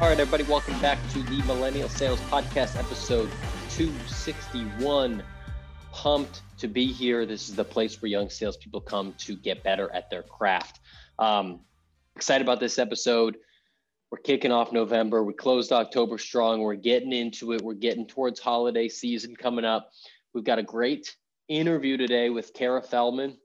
All right, everybody, welcome back to the Millennial Sales Podcast, episode 261. Pumped to be here. This is the place where young salespeople come to get better at their craft. Um, excited about this episode. We're kicking off November. We closed October strong. We're getting into it. We're getting towards holiday season coming up. We've got a great interview today with Kara Feldman.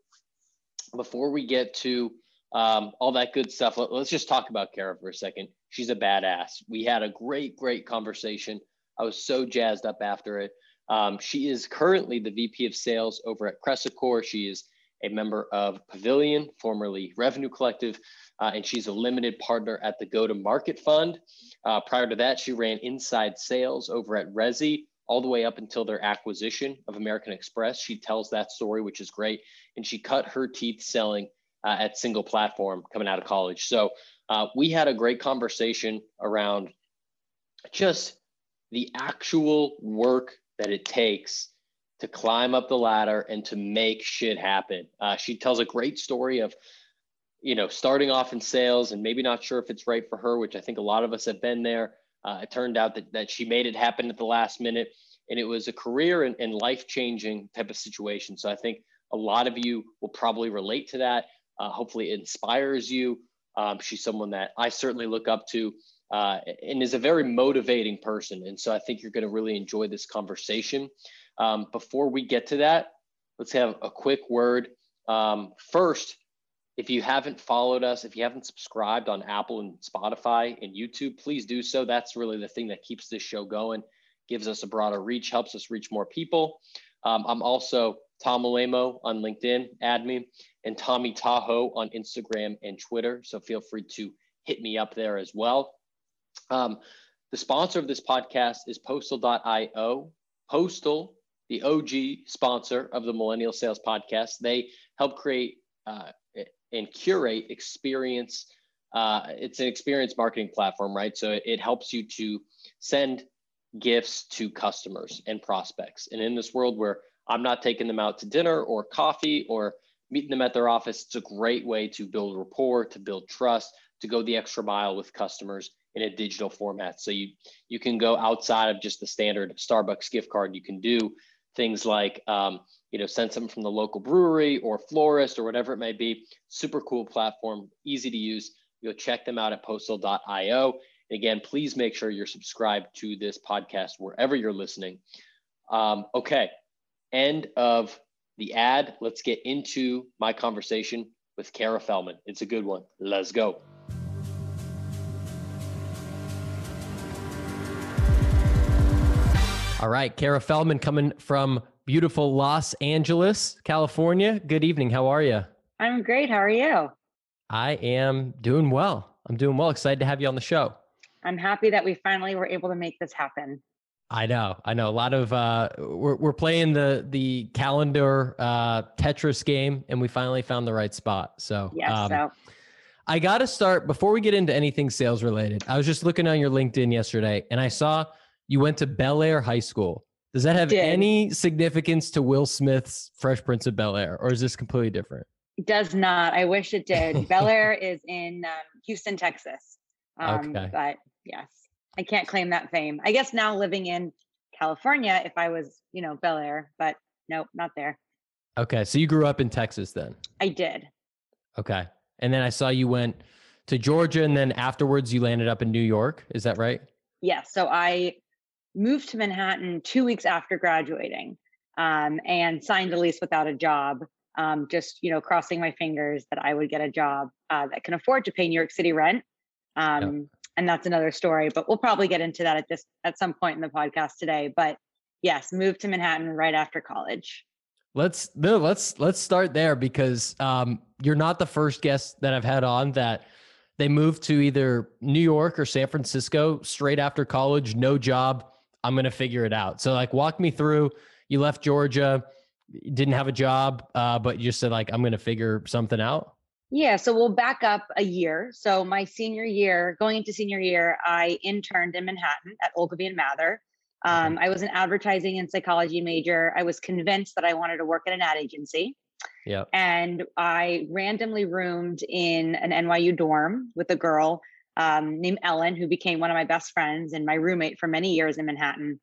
Before we get to um, all that good stuff, let, us just talk about Kara for a second. She's a badass. We had a great, great conversation. I was so jazzed up after it. Um, she is currently the VP of Sales over at Cresicor. She is a member of Pavilion, formerly Revenue Collective, uh, and she's a limited partner at the Go to Market Fund. Uh, prior to that, she ran inside sales over at Resy all the way up until their acquisition of American Express. She tells that story, which is great. And she cut her teeth selling uh, at single platform coming out of college. So uh, we had a great conversation around just the actual work that it takes to climb up the ladder and to make shit happen. Uh, she tells a great story of, you know, starting off in sales and maybe not sure if it's right for her, which I think a lot of us have been there. Uh, it turned out that, that she made it happen at the last minute and it was a career and, and life changing type of situation. So I think a lot of you will probably relate to that. Uh, hopefully, it inspires you. Um, she's someone that I certainly look up to uh, and is a very motivating person. And so I think you're going to really enjoy this conversation. Um, before we get to that, let's have a quick word. Um, first, if you haven't followed us, if you haven't subscribed on Apple and Spotify and YouTube, please do so. That's really the thing that keeps this show going, gives us a broader reach, helps us reach more people. Um, I'm also Tom Alaimo on LinkedIn, add me, and Tommy Tahoe on Instagram and Twitter. So feel free to hit me up there as well. Um, the sponsor of this podcast is Postal.io. Postal, the OG sponsor of the Millennial Sales Podcast, they help create uh, and curate experience. Uh, it's an experience marketing platform, right? So it, it helps you to send gifts to customers and prospects. And in this world where I'm not taking them out to dinner or coffee or meeting them at their office. It's a great way to build rapport, to build trust, to go the extra mile with customers in a digital format. So you you can go outside of just the standard Starbucks gift card. You can do things like um, you know send something from the local brewery or florist or whatever it may be. Super cool platform, easy to use. You'll check them out at postal.io. Again, please make sure you're subscribed to this podcast wherever you're listening. Um, okay, end of the ad. Let's get into my conversation with Kara Feldman. It's a good one. Let's go. All right, Kara Feldman coming from beautiful Los Angeles, California. Good evening. How are you? I'm great. How are you? I am doing well. I'm doing well. Excited to have you on the show. I'm happy that we finally were able to make this happen. I know, I know. A lot of uh, we're we're playing the the calendar uh, Tetris game, and we finally found the right spot. So yes, um, so. I got to start before we get into anything sales related. I was just looking on your LinkedIn yesterday, and I saw you went to Bel Air High School. Does that have Did. any significance to Will Smith's Fresh Prince of Bel Air, or is this completely different? Does not. I wish it did. Bel Air is in um, Houston, Texas. Um, okay. But yes. I can't claim that fame. I guess now living in California, if I was, you know, Bel Air, but nope, not there. Okay. So you grew up in Texas then? I did. Okay. And then I saw you went to Georgia and then afterwards you landed up in New York. Is that right? Yes. So I moved to Manhattan two weeks after graduating um, and signed a lease without a job. Um, just, you know, crossing my fingers that I would get a job uh, that can afford to pay New York City rent. Um, and that's another story but we'll probably get into that at this at some point in the podcast today but yes moved to manhattan right after college. Let's no let's let's start there because um, you're not the first guest that i've had on that they moved to either new york or san francisco straight after college no job. I'm gonna figure it out. So like walk me through you left georgia didn't have a job uh, but you just said like i'm gonna figure something out yeah, so we'll back up a year. So my senior year, going into senior year, I interned in Manhattan at Ogilvy and Mather. Um, I was an advertising and psychology major. I was convinced that I wanted to work at an ad agency. Yeah. And I randomly roomed in an NYU dorm with a girl um, named Ellen, who became one of my best friends and my roommate for many years in Manhattan.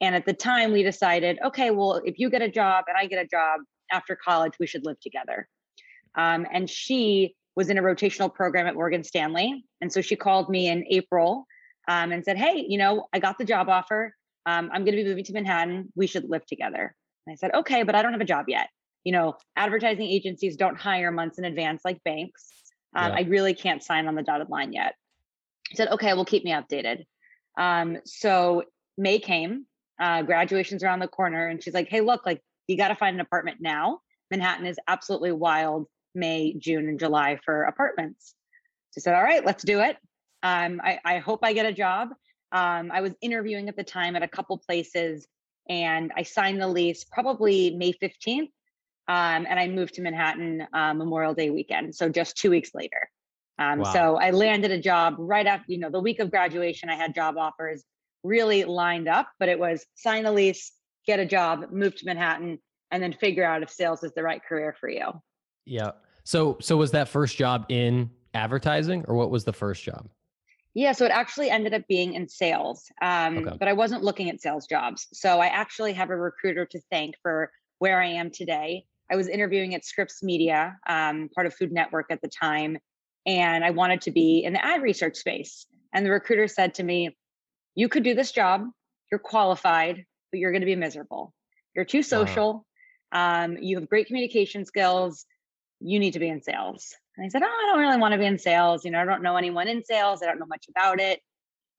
And at the time, we decided, okay, well, if you get a job and I get a job after college, we should live together. Um, and she was in a rotational program at Morgan Stanley. And so she called me in April um, and said, Hey, you know, I got the job offer. Um, I'm going to be moving to Manhattan. We should live together. And I said, Okay, but I don't have a job yet. You know, advertising agencies don't hire months in advance like banks. Um, yeah. I really can't sign on the dotted line yet. He said, Okay, well, keep me updated. Um, so May came, uh, graduation's around the corner, and she's like, Hey, look, like, you got to find an apartment now. Manhattan is absolutely wild May, June, and July for apartments. She said, All right, let's do it. Um, I, I, hope I get a job. Um, I was interviewing at the time at a couple places and I signed the lease probably May 15th. Um, and I moved to Manhattan uh, Memorial Day weekend. So just two weeks later. Um, wow. So I landed a job right after, you know, the week of graduation, I had job offers really lined up, but it was sign the lease, get a job, move to Manhattan, and then figure out if sales is the right career for you. Yeah. So so was that first job in advertising or what was the first job? Yeah, so it actually ended up being in sales, um, okay. but I wasn't looking at sales jobs. So I actually have a recruiter to thank for where I am today. I was interviewing at Scripps Media, um, part of Food Network at the time, and I wanted to be in the ad research space. And the recruiter said to me, You could do this job, you're qualified, but you're going to be miserable. You're too social, wow. um, you have great communication skills, you need to be in sales. And I said, Oh, I don't really want to be in sales. You know, I don't know anyone in sales. I don't know much about it.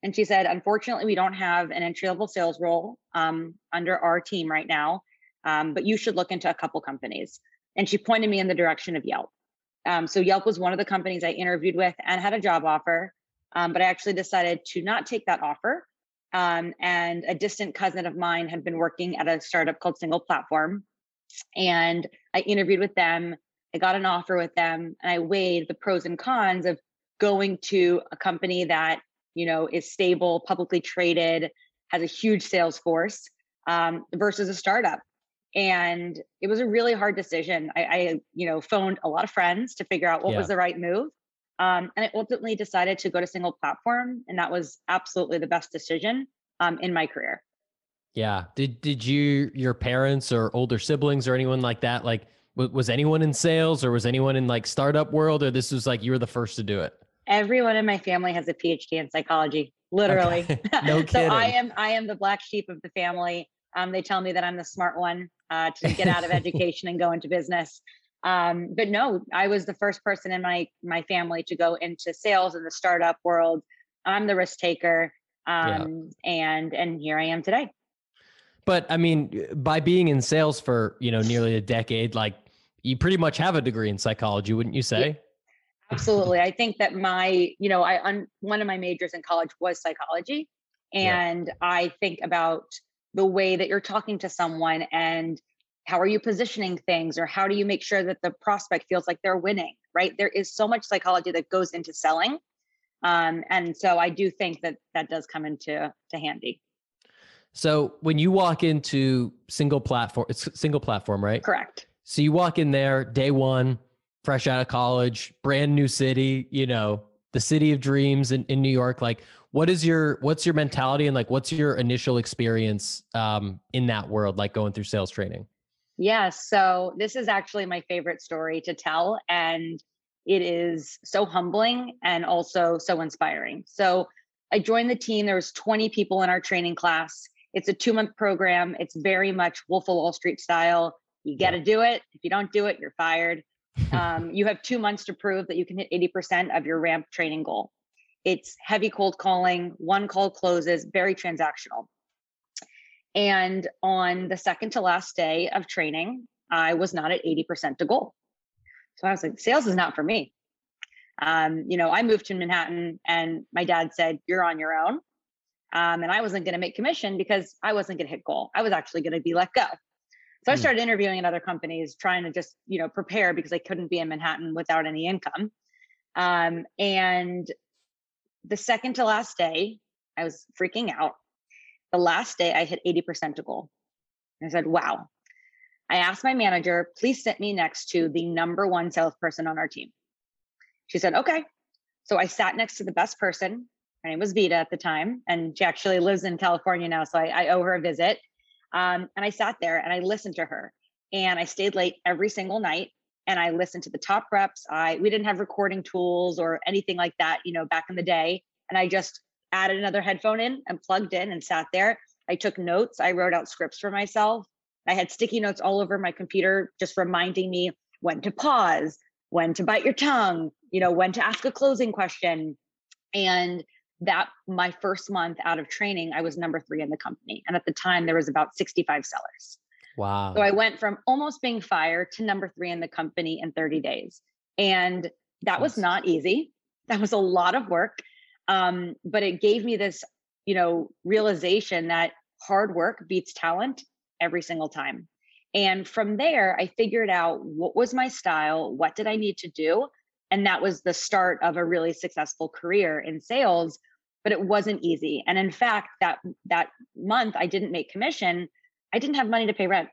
And she said, Unfortunately, we don't have an entry level sales role um, under our team right now, um, but you should look into a couple companies. And she pointed me in the direction of Yelp. Um, so Yelp was one of the companies I interviewed with and had a job offer. Um, but I actually decided to not take that offer. Um, and a distant cousin of mine had been working at a startup called Single Platform. And I interviewed with them I got an offer with them and I weighed the pros and cons of going to a company that, you know, is stable, publicly traded, has a huge sales force um, versus a startup. And it was a really hard decision. I, I, you know, phoned a lot of friends to figure out what yeah. was the right move. Um, and I ultimately decided to go to single platform. And that was absolutely the best decision um, in my career. Yeah. Did did you your parents or older siblings or anyone like that like was anyone in sales or was anyone in like startup world or this was like you were the first to do it everyone in my family has a phd in psychology literally okay. no kidding. so i am i am the black sheep of the family um, they tell me that i'm the smart one uh, to get out of education and go into business um, but no i was the first person in my my family to go into sales in the startup world i'm the risk taker um, yeah. and and here i am today but i mean by being in sales for you know nearly a decade like you pretty much have a degree in psychology, wouldn't you say? Yeah, absolutely. I think that my, you know, I un, one of my majors in college was psychology, and yeah. I think about the way that you're talking to someone and how are you positioning things or how do you make sure that the prospect feels like they're winning right there is so much psychology that goes into selling um, and so i do think that that does come into to handy so when you walk into single platform it's single platform right correct so you walk in there day one, fresh out of college, brand new city, you know, the city of dreams in, in New York. Like, what is your what's your mentality and like what's your initial experience um, in that world, like going through sales training? Yeah, so this is actually my favorite story to tell. And it is so humbling and also so inspiring. So I joined the team. There was 20 people in our training class. It's a two month program. It's very much Wolf of Wall Street style. You got to do it. If you don't do it, you're fired. Um, you have two months to prove that you can hit 80% of your ramp training goal. It's heavy cold calling, one call closes, very transactional. And on the second to last day of training, I was not at 80% to goal. So I was like, sales is not for me. Um, you know, I moved to Manhattan and my dad said, You're on your own. Um, and I wasn't going to make commission because I wasn't going to hit goal. I was actually going to be let go. So I hmm. started interviewing at other companies, trying to just, you know, prepare because I couldn't be in Manhattan without any income. Um, and the second to last day, I was freaking out. The last day, I hit 80% to goal. I said, wow. I asked my manager, please sit me next to the number one salesperson on our team. She said, okay. So I sat next to the best person. Her name was Vita at the time, and she actually lives in California now. So I, I owe her a visit. Um, and I sat there and I listened to her. And I stayed late every single night and I listened to the top reps. I we didn't have recording tools or anything like that, you know, back in the day. And I just added another headphone in and plugged in and sat there. I took notes. I wrote out scripts for myself. I had sticky notes all over my computer, just reminding me when to pause, when to bite your tongue, you know, when to ask a closing question. And that my first month out of training, I was number three in the company. And at the time, there was about 65 sellers. Wow. So I went from almost being fired to number three in the company in 30 days. And that was not easy. That was a lot of work. Um, but it gave me this, you know, realization that hard work beats talent every single time. And from there, I figured out what was my style, what did I need to do, and that was the start of a really successful career in sales. But it wasn't easy. And in fact, that that month I didn't make commission. I didn't have money to pay rent.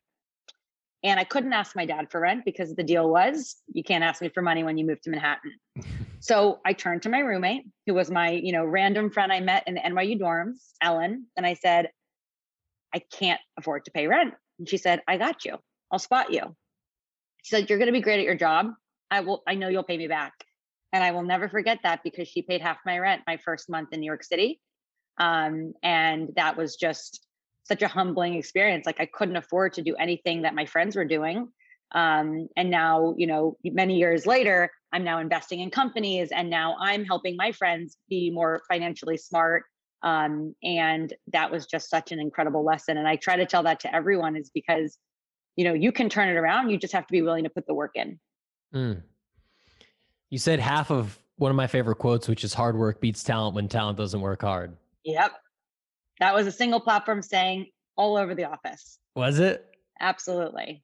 And I couldn't ask my dad for rent because the deal was you can't ask me for money when you move to Manhattan. so I turned to my roommate, who was my, you know, random friend I met in the NYU dorms, Ellen, and I said, I can't afford to pay rent. And she said, I got you. I'll spot you. She said, You're gonna be great at your job. I will, I know you'll pay me back. And I will never forget that because she paid half my rent my first month in New York City. Um, and that was just such a humbling experience. Like I couldn't afford to do anything that my friends were doing. Um, and now, you know, many years later, I'm now investing in companies and now I'm helping my friends be more financially smart. Um, and that was just such an incredible lesson. And I try to tell that to everyone is because, you know, you can turn it around. You just have to be willing to put the work in. Mm. You said half of one of my favorite quotes, which is hard work beats talent when talent doesn't work hard. Yep. That was a single platform saying all over the office. Was it? Absolutely.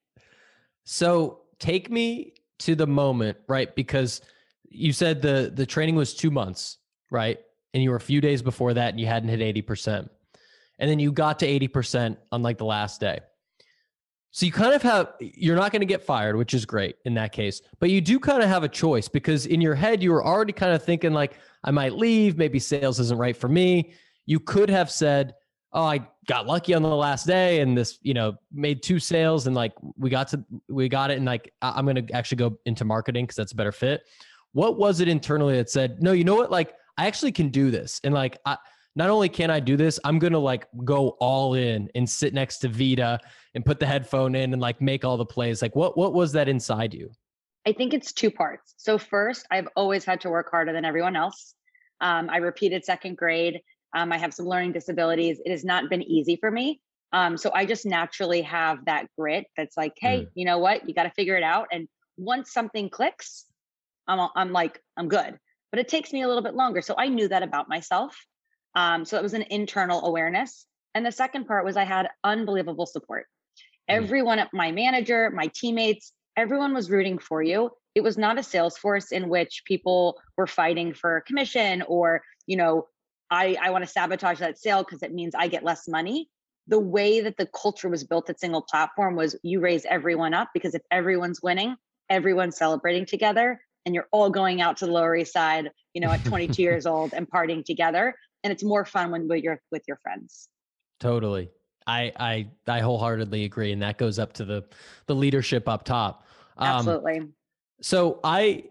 So take me to the moment, right? Because you said the the training was two months, right? And you were a few days before that and you hadn't hit 80%. And then you got to 80% on like the last day. So you kind of have you're not going to get fired, which is great in that case. But you do kind of have a choice because in your head you were already kind of thinking like I might leave, maybe sales isn't right for me you could have said, "Oh, I got lucky on the last day, and this, you know, made two sales, and like we got to we got it, and like I'm going to actually go into marketing because that's a better fit." What was it internally that said, "No, you know what? Like I actually can do this," and like I not only can I do this, I'm going to like go all in and sit next to Vita and put the headphone in and like make all the plays. Like what what was that inside you? I think it's two parts. So first, I've always had to work harder than everyone else. Um, I repeated second grade. Um, I have some learning disabilities. It has not been easy for me. Um, so I just naturally have that grit that's like, hey, mm. you know what? You got to figure it out. And once something clicks, I'm, I'm like, I'm good. But it takes me a little bit longer. So I knew that about myself. Um, so it was an internal awareness. And the second part was I had unbelievable support. Mm. Everyone, my manager, my teammates, everyone was rooting for you. It was not a sales force in which people were fighting for commission or, you know, I, I want to sabotage that sale because it means I get less money. The way that the culture was built at single platform was you raise everyone up because if everyone's winning, everyone's celebrating together and you're all going out to the Lower East Side, you know, at 22 years old and partying together. And it's more fun when you're with your friends. Totally. I I I wholeheartedly agree. And that goes up to the the leadership up top. Um, Absolutely. So I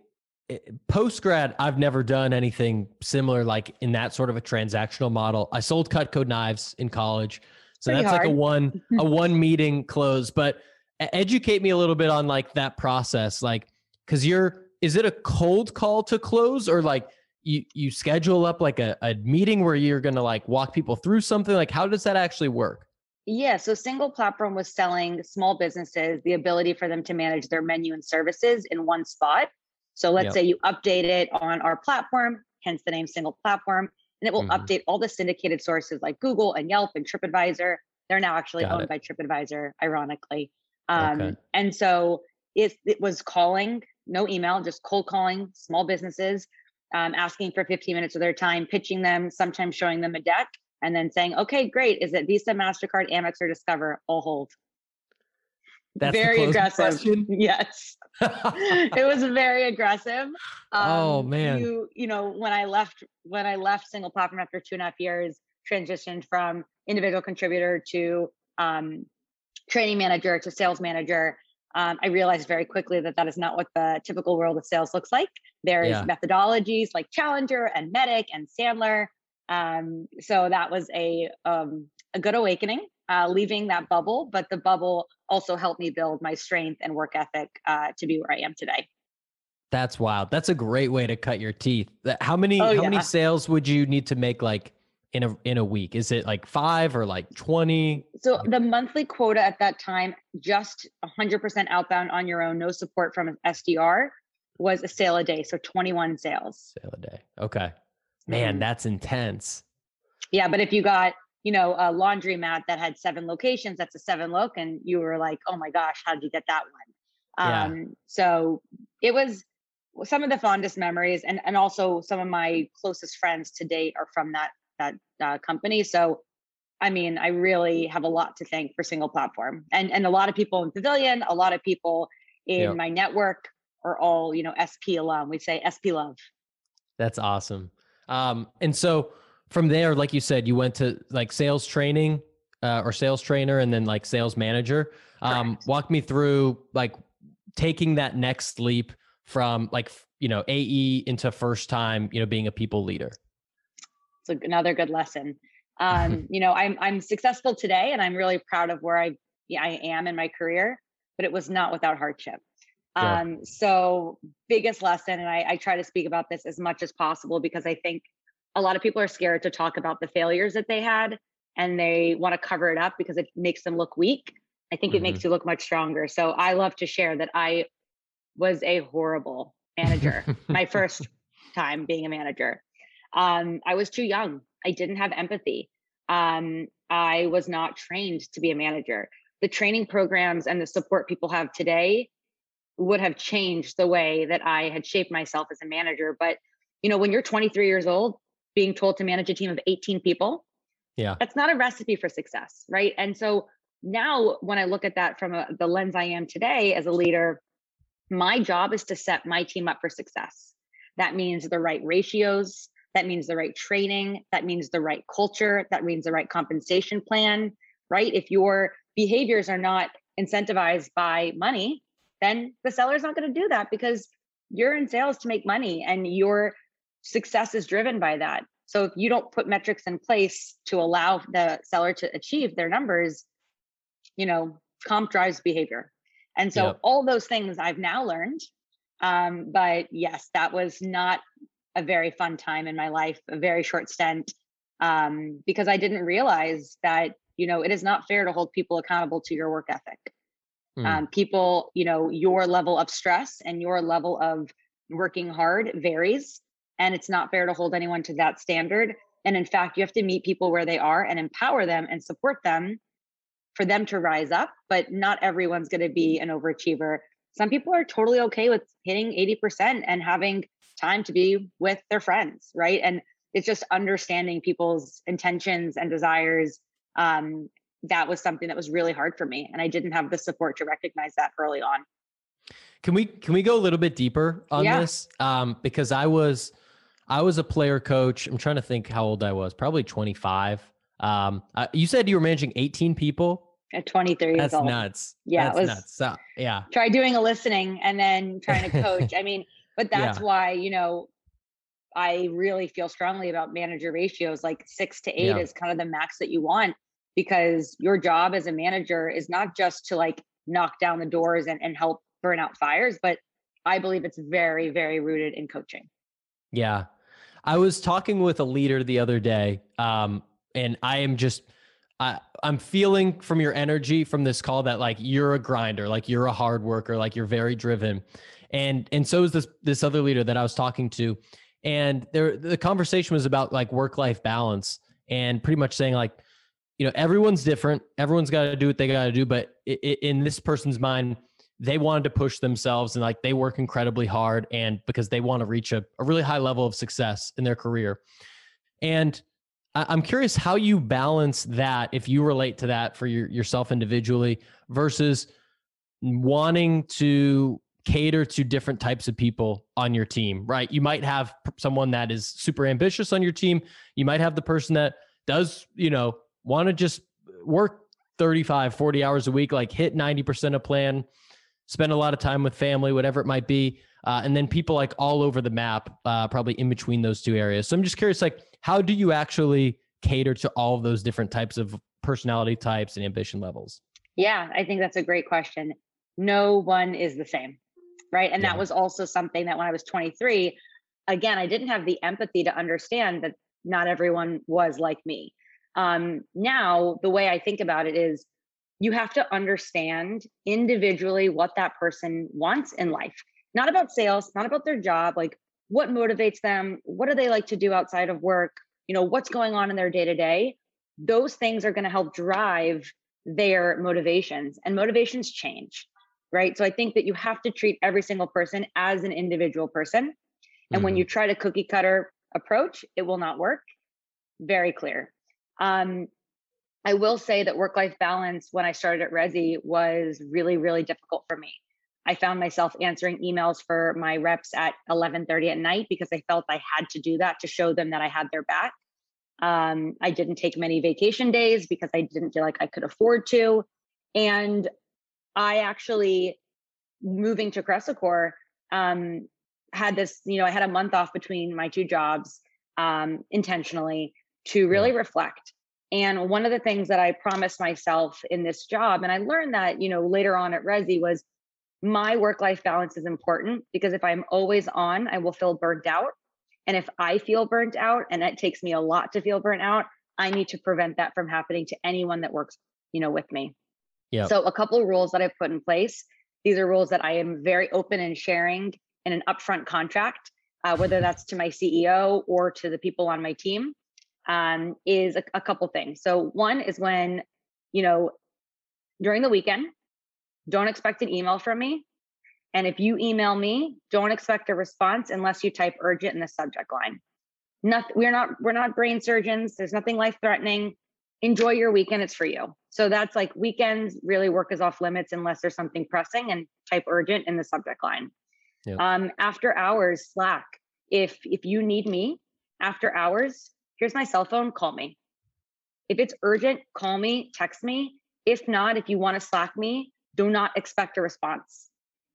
Eh, post grad, I've never done anything similar like in that sort of a transactional model. I sold Cutco knives in college. So Pretty that's hard. like a one a one meeting close, but educate me a little bit on like that process like cuz you're is it a cold call to close or like you you schedule up like a, a meeting where you're going to like walk people through something like how does that actually work? Yeah, so single platform was selling small businesses the ability for them to manage their menu and services in one spot so let's yep. say you update it on our platform, hence the name single platform, and it will mm-hmm. update all the syndicated sources like Google and Yelp and TripAdvisor. They're now actually Got owned it. by TripAdvisor, ironically. Um, okay. And so it, it was calling, no email, just cold calling small businesses, um, asking for 15 minutes of their time, pitching them, sometimes showing them a deck, and then saying, okay, great. Is it Visa, MasterCard, Amex, or Discover? I'll hold. That's very aggressive. question? Yes. it was very aggressive. Oh, Um, man. You you know when I left when I left single platform after two and a half years, transitioned from individual contributor to um, training manager to sales manager. Um, I realized very quickly that that is not what the typical world of sales looks like. There is Yeah. methodologies like Challenger and MEDDIC and Sandler. Um, so that was a um, a good awakening, uh, leaving that bubble. But the bubble also helped me build my strength and work ethic uh, to be where I am today. That's wild. That's a great way to cut your teeth. How many Oh, how yeah. many sales would you need to make like in a in a week? Is it like 5 or like 20? So the monthly quota at that time, just 100% outbound on your own, no support from an SDR, was a sale a day. So 21 sales. Sale a day. Okay. Man, Mhm. that's intense. Yeah, but if you got, you know, a laundromat that had seven locations, that's a seven look, and you were like, oh my gosh, how did you get that one? Yeah. Um, so it was some of the fondest memories, and and also some of my closest friends to date are from that that uh, company. So, I mean, I really have a lot to thank for single platform, and and a lot of people in Pavilion, a lot of people in Yep. my network are all you know SP alum. We say SP love. That's awesome. Um, and so from there, like you said, you went to like sales training uh, or sales trainer and then like sales manager. Um, Correct. walk me through like taking that next leap from like, you know, AE into first time, you know, being a people leader. it's another good lesson. Um, you know, I'm I'm successful today, and I'm really proud of where I I am in my career. But it was not without hardship. Yeah. Um, so biggest lesson, and I, I try to speak about this as much as possible because I think a lot of people are scared to talk about the failures that they had, and they want to cover it up because it makes them look weak. I think it makes you look much stronger. So I love to share that I was a horrible manager my first time being a manager. Um, I was too young. I didn't have empathy. Um, I was not trained to be a manager. The training programs and the support people have today would have changed the way that I had shaped myself as a manager. But you know, when you're 23 years old, being told to manage a team of 18 people, Yeah. that's not a recipe for success, right? And so now, when I look at that from a, the lens I am today as a leader, my job is to set my team up for success. That means the right ratios, that means the right training, that means the right culture, that means the right compensation plan, right? If your behaviors are not incentivized by money, then the seller's not going to do that because you're in sales to make money and your success is driven by that. So if you don't put metrics in place to allow the seller to achieve their numbers, you know, comp drives behavior. And so Yep. all those things I've now learned. Um, but yes, that was not a very fun time in my life, a very short stint, um, because I didn't realize that, you know, it is not fair to hold people accountable to your work ethic. Mm. Um, people, you know, your level of stress and your level of working hard varies. And it's not fair to hold anyone to that standard. And in fact, you have to meet people where they are and empower them and support them for them to rise up. But not everyone's going to be an overachiever. Some people are totally okay with hitting 80% and having time to be with their friends, right? And it's just understanding people's intentions and desires. Um, that was something that was really hard for me. And I didn't have the support to recognize that early on. Can we can we go a little bit deeper on Yeah. this? Um, because I was I was a player coach. I'm trying to think how old I was. Probably 25. Um, uh, you said you were managing 18 people. At 23 years That's old. nuts. Yeah, it That's was- nuts. So, yeah. try doing a listening and then trying to coach. I mean, but that's Yeah. why, you know, I really feel strongly about manager ratios. Like six to eight Yeah. is kind of the max that you want because your job as a manager is not just to like knock down the doors and, and help burn out fires, but I believe it's very, very rooted in coaching. Yeah. I was talking with a leader the other day, um, and I am just, I, I'm feeling from your energy from this call that like you're a grinder, like you're a hard worker, like you're very driven, and and so is this this other leader that I was talking to, and there the conversation was about like work life balance and pretty much saying like, you know, everyone's different, everyone's got to do what they got to do, but i i in this person's mind, they wanted to push themselves and like they work incredibly hard and because they want to reach a, a really high level of success in their career and I- i'm curious how you balance that if you relate to that for your, yourself individually versus wanting to cater to different types of people on your team, right? You might have someone that is super ambitious on your team. You might have the person that does, you know, want to just work 35, 40 hours a week, like hit 90% of plan, spend a lot of time with family, whatever it might be. Uh, and then people like all over the map, uh, probably in between those two areas. So I'm just curious, like, how do you actually cater to all of those different types of personality types and ambition levels? Yeah, I think that's a great question. No one is the same, right? And yeah. that was also something that when I was 23, again, I didn't have the empathy to understand that not everyone was like me. Um, now, the way I think about it is you have to understand individually what that person wants in life, not about sales, not about their job, like what motivates them, what do they like to do outside of work, you know, what's going on in their day to day. Those things are going to help drive their motivations, and motivations change, right? So I think that you have to treat every single person as an individual person. And mm-hmm. when you try to cookie cutter approach, it will not work. Very clear. Um, I will say that work life balance when I started at Resy was really, really difficult for me. I found myself answering emails for my reps at 11:30 at night because I felt I had to do that to show them that I had their back. Um, I didn't take many vacation days because I didn't feel like I could afford to, and I actually moving to Cresicor um, had this. You know, I had a month off between my two jobs um, intentionally to really reflect. And one of the things that I promised myself in this job, and I learned that, you know, later on at Resy was my work life balance is important because if I'm always on, I will feel burnt out. And if I feel burnt out, and it takes me a lot to feel burnt out, I need to prevent that from happening to anyone that works, you know, with me. Yeah. So a couple of rules that I've put in place. These are rules that I am very open in sharing in an upfront contract, uh, whether that's to my CEO or to the people on my team um, is a, a couple things. So one is when, you know, during the weekend, don't expect an email from me. And if you email me, don't expect a response unless you type urgent in the subject line. Nothing, we're not we're not brain surgeons. There's nothing life threatening. Enjoy your weekend. It's for you. So that's like weekends really work is off limits unless there's something pressing and type urgent in the subject line. Yep. Um, after hours, Slack. If if you need me after hours, here's my cell phone, call me. If it's urgent, call me, text me. If not, if you want to Slack me, do not expect a response.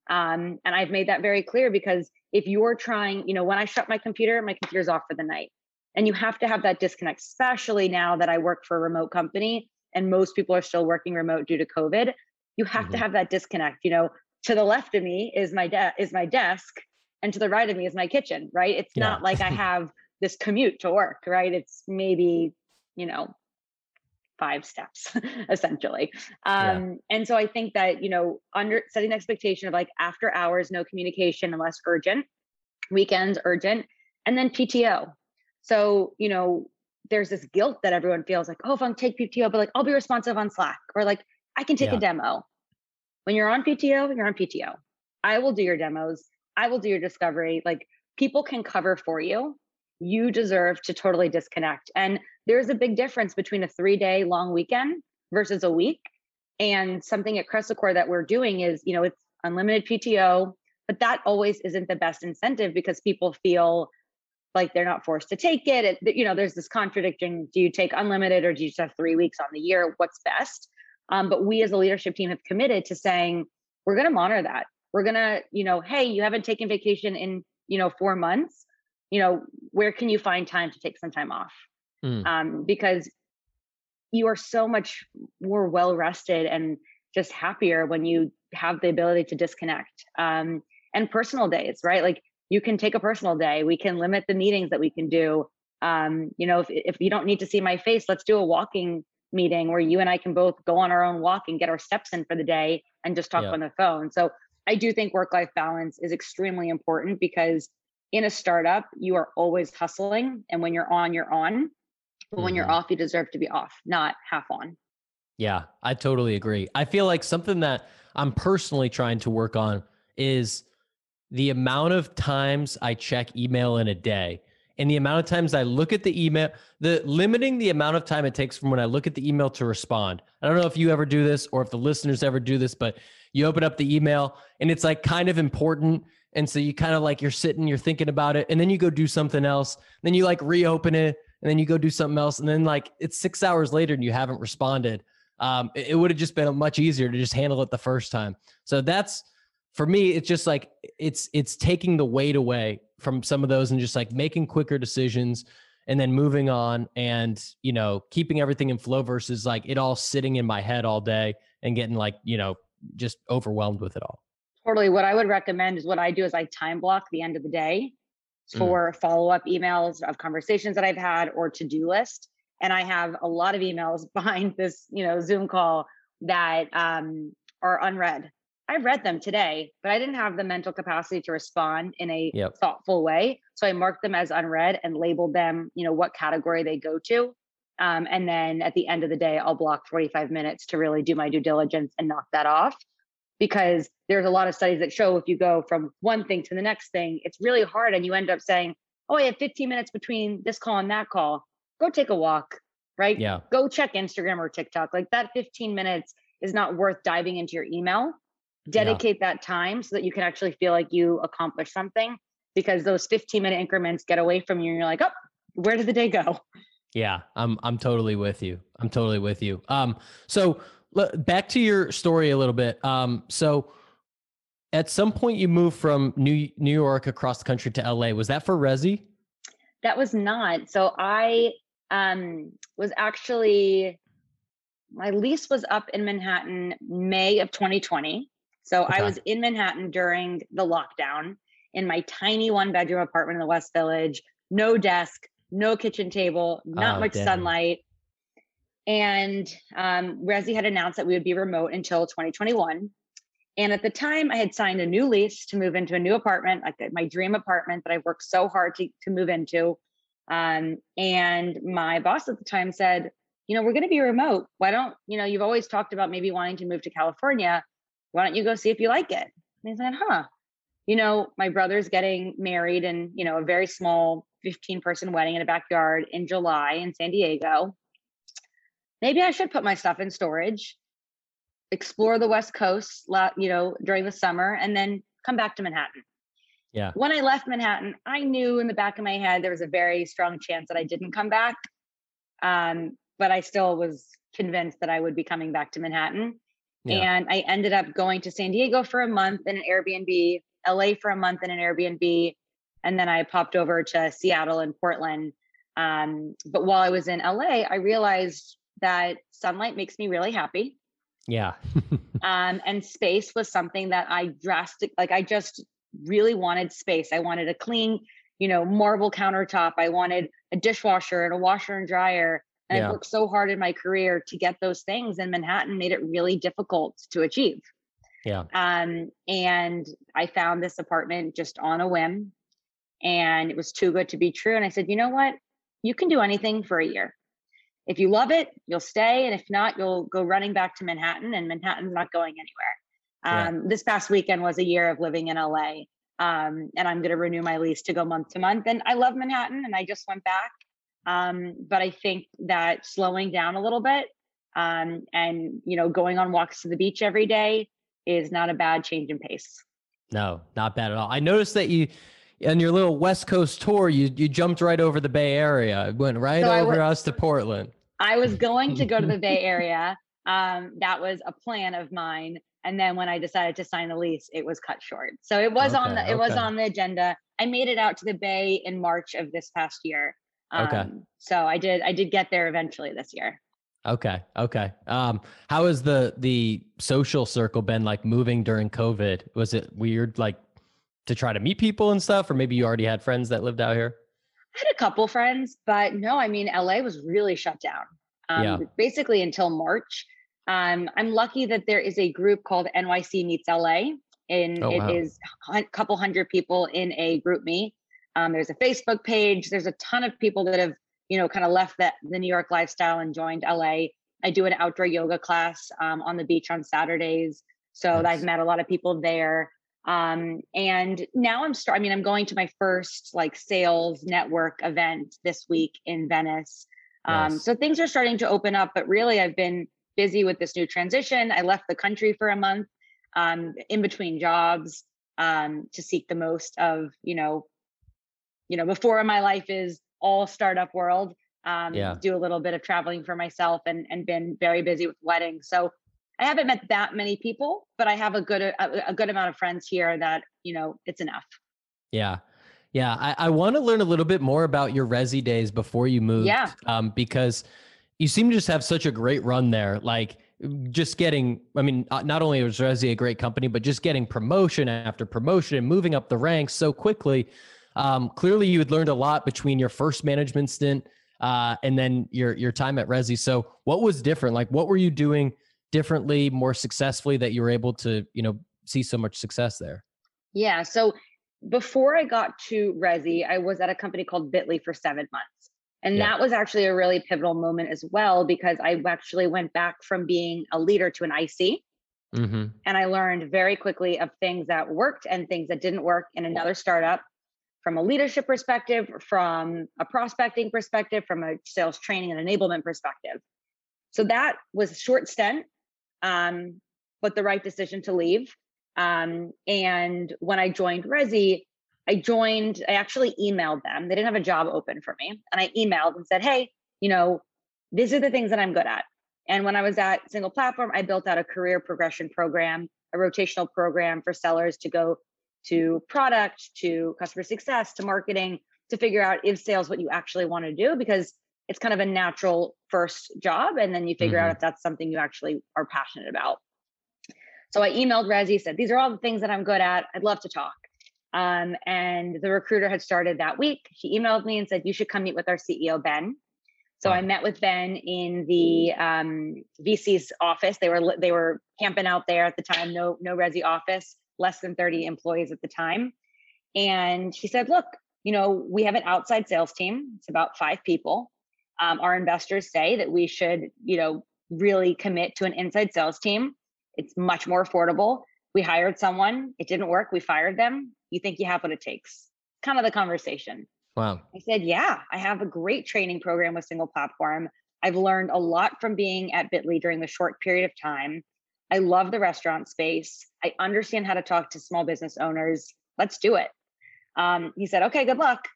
Um, and I've made that very clear because if you're trying, you know, when I shut my computer, my computer's off for the night. And you have to have that disconnect, especially now that I work for a remote company and most people are still working remote due to COVID. You have mm-hmm. to have that disconnect. You know, to the left of me is my de- is my desk, and to the right of me is my kitchen. Right? It's yeah. not like I have this commute to work, right? It's maybe, you know, five steps essentially. Um, yeah. And so I think that, you know, under setting the expectation of like after hours, no communication unless urgent, weekends, urgent, and then PTO. So, you know, there's this guilt that everyone feels like, oh, if I take PTO, but like I'll be responsive on Slack or like I can take yeah. a demo. When you're on PTO, you're on PTO. I will do your demos. I will do your discovery. Like people can cover for you you deserve to totally disconnect. And there's a big difference between a three day long weekend versus a week. And something at Cresicor that we're doing is, you know, it's unlimited PTO, but that always isn't the best incentive because people feel like they're not forced to take it. it you know, there's this contradiction. Do you take unlimited or do you just have three weeks on the year? What's best? Um, but we as a leadership team have committed to saying, we're going to monitor that. We're going to, you know, hey, you haven't taken vacation in, you know, four months you know, where can you find time to take some time off? Mm. Um, because you are so much more well rested and just happier when you have the ability to disconnect. Um, and personal days, right? Like you can take a personal day. We can limit the meetings that we can do. Um, you know, if if you don't need to see my face, let's do a walking meeting where you and I can both go on our own walk and get our steps in for the day and just talk yeah. on the phone. So I do think work life balance is extremely important because in a startup, you are always hustling. And when you're on, you're on. But when mm-hmm. you're off, you deserve to be off, not half on. Yeah, I totally agree. I feel like something that I'm personally trying to work on is the amount of times I check email in a day and the amount of times I look at the email, the limiting the amount of time it takes from when I look at the email to respond. I don't know if you ever do this or if the listeners ever do this, but you open up the email and it's like kind of important. And so you kind of like you're sitting, you're thinking about it, and then you go do something else. Then you like reopen it, and then you go do something else, and then like it's six hours later and you haven't responded. Um, it, it would have just been much easier to just handle it the first time. So that's for me. It's just like it's it's taking the weight away from some of those and just like making quicker decisions and then moving on and you know keeping everything in flow versus like it all sitting in my head all day and getting like you know just overwhelmed with it all totally what i would recommend is what i do is i time block the end of the day mm. for mm. follow-up emails of conversations that i've had or to-do list and i have a lot of emails behind this you know zoom call that um, are unread I read them today, but I didn't have the mental capacity to respond in a yep. thoughtful way. So I marked them as unread and labeled them, you know, what category they go to. Um, and then at the end of the day, I'll block 45 minutes to really do my due diligence and knock that off. Because there's a lot of studies that show if you go from one thing to the next thing, it's really hard. And you end up saying, Oh, I have 15 minutes between this call and that call. Go take a walk, right? Yeah. Go check Instagram or TikTok. Like that 15 minutes is not worth diving into your email dedicate yeah. that time so that you can actually feel like you accomplished something because those 15 minute increments get away from you and you're like oh where did the day go yeah i'm i'm totally with you i'm totally with you um so back to your story a little bit um so at some point you moved from new new york across the country to la was that for Resy that was not so i um was actually my lease was up in manhattan may of 2020 so okay. I was in Manhattan during the lockdown in my tiny one bedroom apartment in the West Village, no desk, no kitchen table, not oh, much damn. sunlight. And um, Resy had announced that we would be remote until 2021. And at the time, I had signed a new lease to move into a new apartment, like my dream apartment that I worked so hard to, to move into. Um, and my boss at the time said, you know, we're going to be remote. Why don't, you know, you've always talked about maybe wanting to move to California why don't you go see if you like it? And I said, huh. You know, my brother's getting married in, you know, a very small 15 person wedding in a backyard in July in San Diego. Maybe I should put my stuff in storage, explore the West Coast, you know, during the summer, and then come back to Manhattan. Yeah. When I left Manhattan, I knew in the back of my head there was a very strong chance that I didn't come back. Um, but I still was convinced that I would be coming back to Manhattan. Yeah. And I ended up going to San Diego for a month in an Airbnb, LA for a month in an Airbnb, and then I popped over to Seattle and Portland. Um, but while I was in LA, I realized that sunlight makes me really happy. Yeah. um, and space was something that I drastic like I just really wanted space. I wanted a clean, you know, marble countertop. I wanted a dishwasher and a washer and dryer. And yeah. I worked so hard in my career to get those things, and Manhattan made it really difficult to achieve. Yeah. Um, and I found this apartment just on a whim, and it was too good to be true. And I said, you know what? You can do anything for a year. If you love it, you'll stay, and if not, you'll go running back to Manhattan. And Manhattan's not going anywhere. Um, yeah. This past weekend was a year of living in LA, um, and I'm going to renew my lease to go month to month. And I love Manhattan, and I just went back um, but I think that slowing down a little bit um, and you know going on walks to the beach every day is not a bad change in pace. No, not bad at all. I noticed that you on your little West Coast tour, you you jumped right over the Bay Area, went right so over us to Portland. I was going to go to the Bay Area. Um, that was a plan of mine. And then when I decided to sign the lease, it was cut short. So it was okay, on the it okay. was on the agenda. I made it out to the Bay in March of this past year. Okay. Um, so I did I did get there eventually this year. Okay. Okay. Um, how has the the social circle been like moving during COVID? Was it weird like to try to meet people and stuff, or maybe you already had friends that lived out here? I had a couple friends, but no, I mean LA was really shut down. Um, yeah. basically until March. Um, I'm lucky that there is a group called NYC Meets LA, and oh, it wow. is a couple hundred people in a GroupMe. Um, there's a Facebook page. There's a ton of people that have, you know, kind of left that the New York lifestyle and joined LA. I do an outdoor yoga class um, on the beach on Saturdays, so nice. I've met a lot of people there. Um, and now I'm start. I mean, I'm going to my first like sales network event this week in Venice. Um, nice. So things are starting to open up, but really, I've been busy with this new transition. I left the country for a month um, in between jobs um, to seek the most of you know you know before my life is all startup world um, Yeah. do a little bit of traveling for myself and and been very busy with weddings so i haven't met that many people but i have a good a, a good amount of friends here that you know it's enough Yeah. Yeah. I, I want to learn a little bit more about your Resy days before you moved. Yeah. Um, because you seem to just have such a great run there. Like just getting, I mean, uh, not only was Resy a great company, but just getting promotion after promotion and moving up the ranks so quickly. Um, clearly you had learned a lot between your first management stint uh, and then your your time at Resy. So what was different? Like what were you doing differently, more successfully that you were able to, you know, see so much success there? Yeah. So before I got to Resy, I was at a company called Bitly for seven months. And Yeah. that was actually a really pivotal moment as well because I actually went back from being a leader to an IC. Mm-hmm. And I learned very quickly of things that worked and things that didn't work in another startup from a leadership perspective, from a prospecting perspective, from a sales training and enablement perspective. So that was a short stint, um, but the right decision to leave. Um, and when I joined Resy, I joined, I actually emailed them. They didn't have a job open for me. And I emailed and said, hey, you know, these are the things that I'm good at. And when I was at Single Platform, I built out a career progression program, a rotational program for sellers to go to product, to customer success, to marketing, to figure out if sales what you actually want to do because it's kind of a natural first job. And then you figure out Mhm. if that's something you actually are passionate about. So I emailed Resy, said, These are all the things that I'm good at. I'd love to talk. Um, and the recruiter had started that week. She emailed me and said, You should come meet with our CEO, Ben. So I met with Ben in the um, VC's office. They were they were camping out there at the time. No no Resy office, less than 30 employees at the time. And he said, "Look, you know, we have an outside sales team. It's about five people. Um, our investors say that we should, you know, really commit to an inside sales team. It's much more affordable. We hired someone. It didn't work. We fired them. You think you have what it takes? Kind of the conversation. Wow. I said, Yeah, I have a great training program with Single Platform. I've learned a lot from being at Bitly during the short period of time. I love the restaurant space. I understand how to talk to small business owners. Let's do it. Um, he said, Okay, good luck.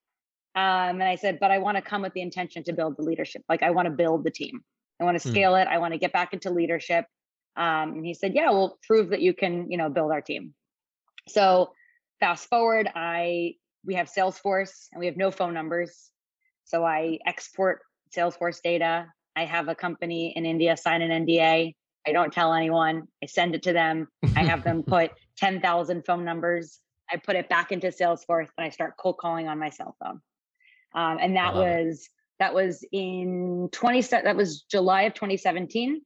Um, and I said, But I want to come with the intention to build the leadership. Like, I want to build the team. I want to Hmm. scale it. I want to get back into leadership. Um, and he said, Yeah, we'll prove that you can, you know, build our team. So fast forward, I we have Salesforce and we have no phone numbers. So I export Salesforce data. I have a company in India sign an NDA. I don't tell anyone. I send it to them. I have them put 10,000 phone numbers. I put it back into Salesforce and I start cold calling on my cell phone. Um, and that was that was in 20 that was July of 2017.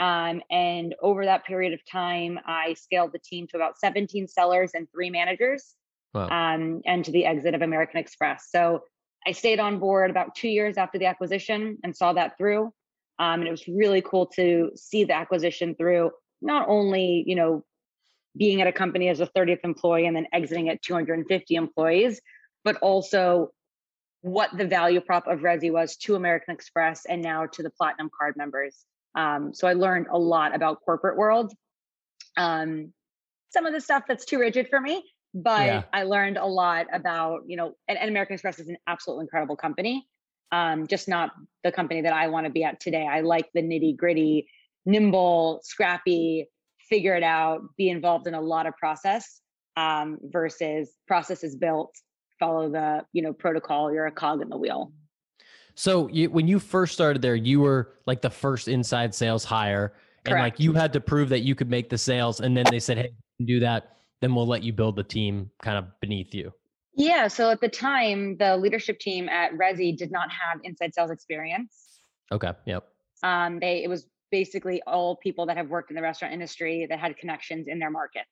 Um, and over that period of time, I scaled the team to about 17 sellers and three managers Wow. um, and to the exit of American Express. So I stayed on board about two years after the acquisition and saw that through. Um, and it was really cool to see the acquisition through, not only, you know, being at a company as a 30th employee and then exiting at 250 employees, but also what the value prop of Resy was to American Express and now to the Platinum card members. Um, so I learned a lot about corporate world. Um, some of the stuff that's too rigid for me, but Yeah. I learned a lot about, you know, and, and American Express is an absolutely incredible company. Um, just not the company that I want to be at today. I like the nitty gritty, nimble, scrappy, figure it out, be involved in a lot of process um, versus process is built, follow the, you know, protocol. You're a cog in the wheel. So you, when you first started there, you were like the first inside sales hire, and like you had to prove that you could make the sales, and then they said, "Hey, you can do that. Then we'll let you build the team kind of beneath you." Yeah. So at the time, the leadership team at Resy did not have inside sales experience. Okay. Yep. Um, they it was basically all people that have worked in the restaurant industry that had connections in their markets.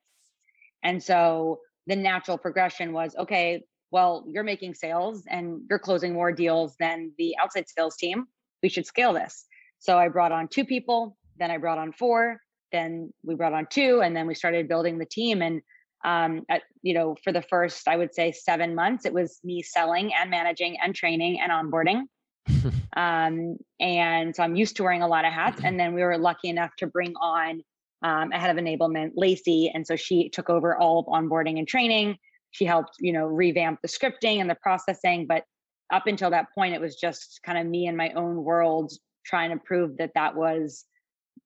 And so the natural progression was okay, well, you're making sales and you're closing more deals than the outside sales team. We should scale this. So I brought on two people, then I brought on four, then we brought on two, and then we started building the team. And um, at, you know, for the first, I would say seven months, it was me selling and managing and training and onboarding. um, and so I'm used to wearing a lot of hats. And then we were lucky enough to bring on um, a head of enablement, Lacey, and so she took over all of onboarding and training. She helped, you know, revamp the scripting and the processing, but up until that point, it was just kind of me in my own world trying to prove that that was,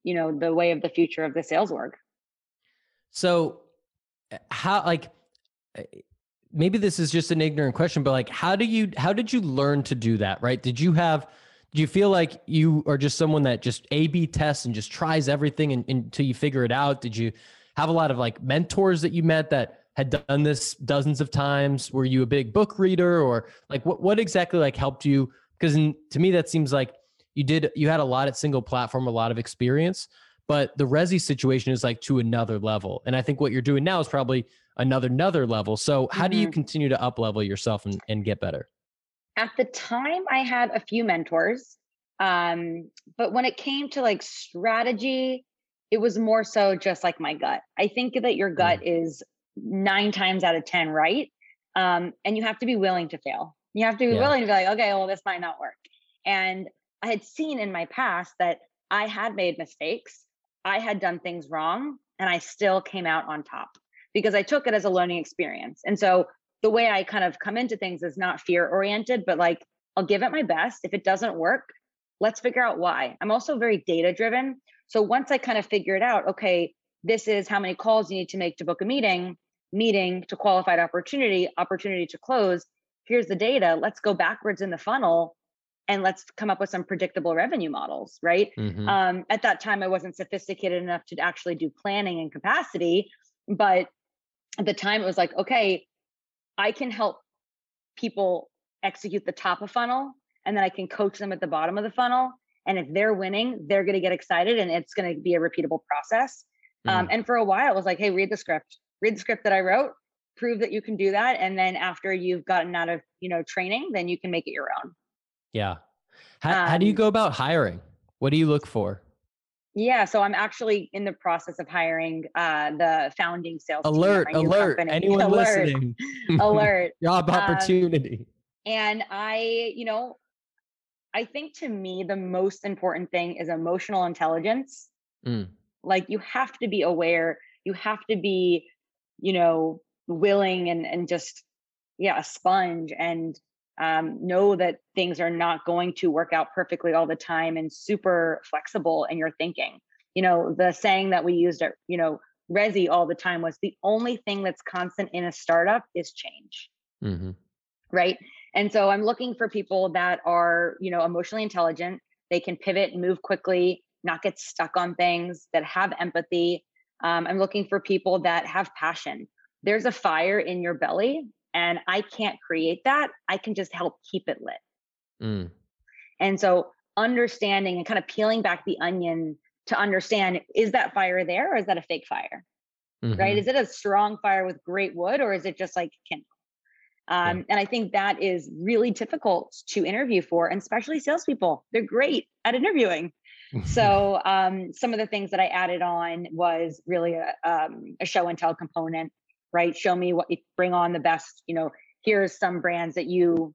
you know, the way of the future of the sales org. So, eh, how like eh, maybe this is just an ignorant question, but like, how do you how did you learn to do that? Right? Did you have do you feel like you are just someone that just A B tests and just tries everything and, until you figure it out? Did you have a lot of like mentors that you met that had done this dozens of times? Were you a big book reader or like what what exactly like helped you? Because to me that seems like you did you had a lot at single platform, a lot of experience, but the Resy situation is like to another level. And I think what you're doing now is probably another another level. So how mm-hmm. do you mm-hmm. continue to up level yourself and, and get better? at the time i had a few mentors um, but when it came to like strategy it was more so just like my gut i think that your gut mm. is nine times out of ten right um, and you have to be willing to fail you have to be yeah. willing to be like okay well this might not work and i had seen in my past that i had made mistakes i had done things wrong and i still came out on top because i took it as a learning experience and so the way I kind of come into things is not fear oriented, but like I'll give it my best. If it doesn't work, let's figure out why. I'm also very data driven. So once I kind of figure it out, okay, this is how many calls you need to make to book a meeting, meeting to qualified opportunity, opportunity to close. Here's the data. Let's go backwards in the funnel and let's come up with some predictable revenue models, right? Mm-hmm. Um, at that time, I wasn't sophisticated enough to actually do planning and capacity, but at the time, it was like, okay, I can help people execute the top of funnel and then I can coach them at the bottom of the funnel. And if they're winning, they're going to get excited and it's going to be a repeatable process. Um, mm. Um, and for a while, it was like, hey, read the script, read the script that I wrote, prove that you can do that. And then after you've gotten out of, you know, training, then you can make it your own. Yeah. How, um, how do you um go about hiring? What do you look for? Yeah, so I'm actually in the process of hiring uh, the founding sales. Alert! alert! Company. Anyone alert, listening? alert! Job um, opportunity. Um, and I, you know, I think to me the most important thing is emotional intelligence. Mm. Like you have to be aware. You have to be, you know, willing and and just yeah, a sponge and um, know that things are not going to work out perfectly all the time and super flexible in your thinking. You know, the saying that we used at, you know, Resy all the time was the only thing that's constant in a startup is change. Mm-hmm. Right. And so I'm looking for people that are, you know, emotionally intelligent. They can pivot and move quickly, not get stuck on things, that have empathy. Um, I'm looking for people that have passion. There's a fire in your belly and I can't create that. I can just help keep it lit. Mm. And so understanding and kind of peeling back the onion to understand is that fire there or is that a fake fire? Mm-hmm. Right? Is it a strong fire with great wood or is it just like kindle? Um, yeah. And I think that is really difficult to interview for, and especially salespeople. They're great at interviewing. so um, some of the things that I added on was really a, um, a show and tell component right? Show me what you bring on the best, you know, here's some brands that you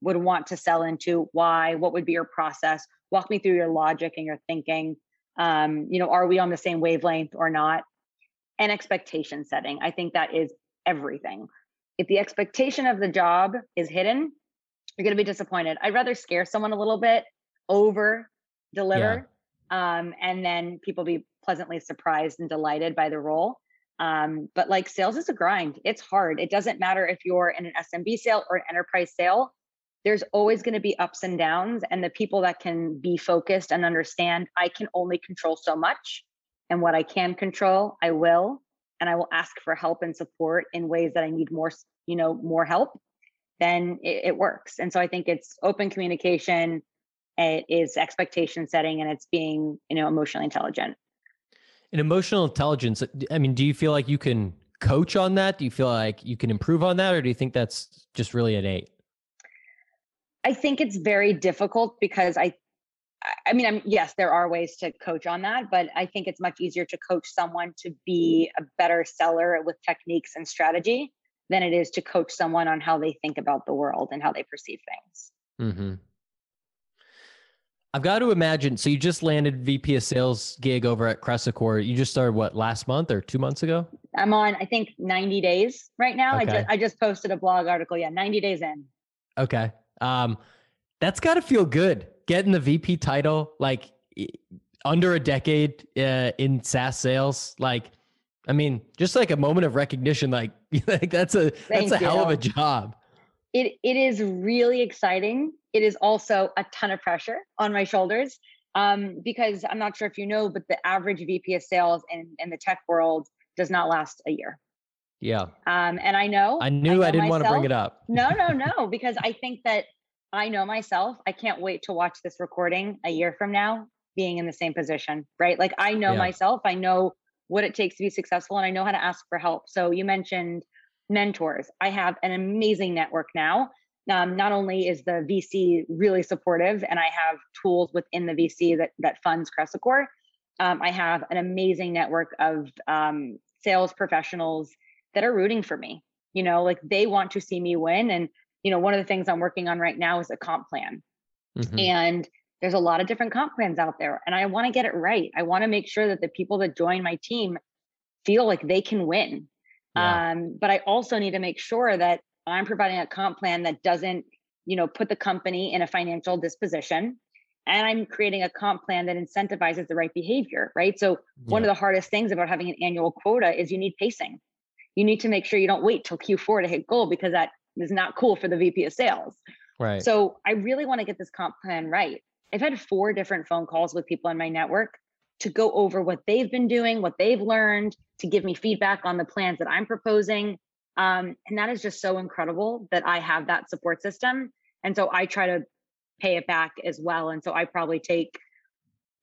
would want to sell into. Why? What would be your process? Walk me through your logic and your thinking. Um, you know, are we on the same wavelength or not? And expectation setting. I think that is everything. If the expectation of the job is hidden, you're going to be disappointed. I'd rather scare someone a little bit, over deliver, yeah. um, and then people be pleasantly surprised and delighted by the role um, but like sales is a grind. It's hard. It doesn't matter if you're in an SMB sale or an enterprise sale. There's always going to be ups and downs. And the people that can be focused and understand I can only control so much. And what I can control, I will. And I will ask for help and support in ways that I need more, you know, more help, then it, it works. And so I think it's open communication, it is expectation setting, and it's being, you know, emotionally intelligent. And emotional intelligence, I mean, do you feel like you can coach on that? Do you feel like you can improve on that? Or do you think that's just really innate? I think it's very difficult because I I mean, I'm yes, there are ways to coach on that, but I think it's much easier to coach someone to be a better seller with techniques and strategy than it is to coach someone on how they think about the world and how they perceive things. Mm-hmm. I've got to imagine. So you just landed VP of Sales gig over at Cresicor. You just started what last month or two months ago? I'm on, I think, 90 days right now. Okay. I just I just posted a blog article. Yeah, 90 days in. Okay. Um, that's got to feel good getting the VP title like under a decade uh, in SaaS sales. Like, I mean, just like a moment of recognition. Like, like that's a Thank that's a you. hell of a job. It it is really exciting. It is also a ton of pressure on my shoulders um, because I'm not sure if you know, but the average VP of sales in in the tech world does not last a year. Yeah. Um, and I know I knew I, know I didn't myself, want to bring it up. no, no, no, because I think that I know myself. I can't wait to watch this recording a year from now being in the same position, right? Like I know yeah. myself, I know what it takes to be successful and I know how to ask for help. So you mentioned mentors. I have an amazing network now. Um, not only is the VC really supportive and I have tools within the VC that that funds Cresicor, um, I have an amazing network of um, sales professionals that are rooting for me. You know, like they want to see me win and you know, one of the things I'm working on right now is a comp plan. Mm-hmm. And there's a lot of different comp plans out there. And I want to get it right. I want to make sure that the people that join my team feel like they can win. Yeah. Um, but I also need to make sure that I'm providing a comp plan that doesn't, you know, put the company in a financial disposition. And I'm creating a comp plan that incentivizes the right behavior, right? So yeah. one of the hardest things about having an annual quota is you need pacing. You need to make sure you don't wait till Q4 to hit goal because that is not cool for the VP of sales. Right. So I really want to get this comp plan right. I've had four different phone calls with people in my network to go over what they've been doing, what they've learned, to give me feedback on the plans that I'm proposing. Um, and that is just so incredible that I have that support system. And so I try to pay it back as well. And so I probably take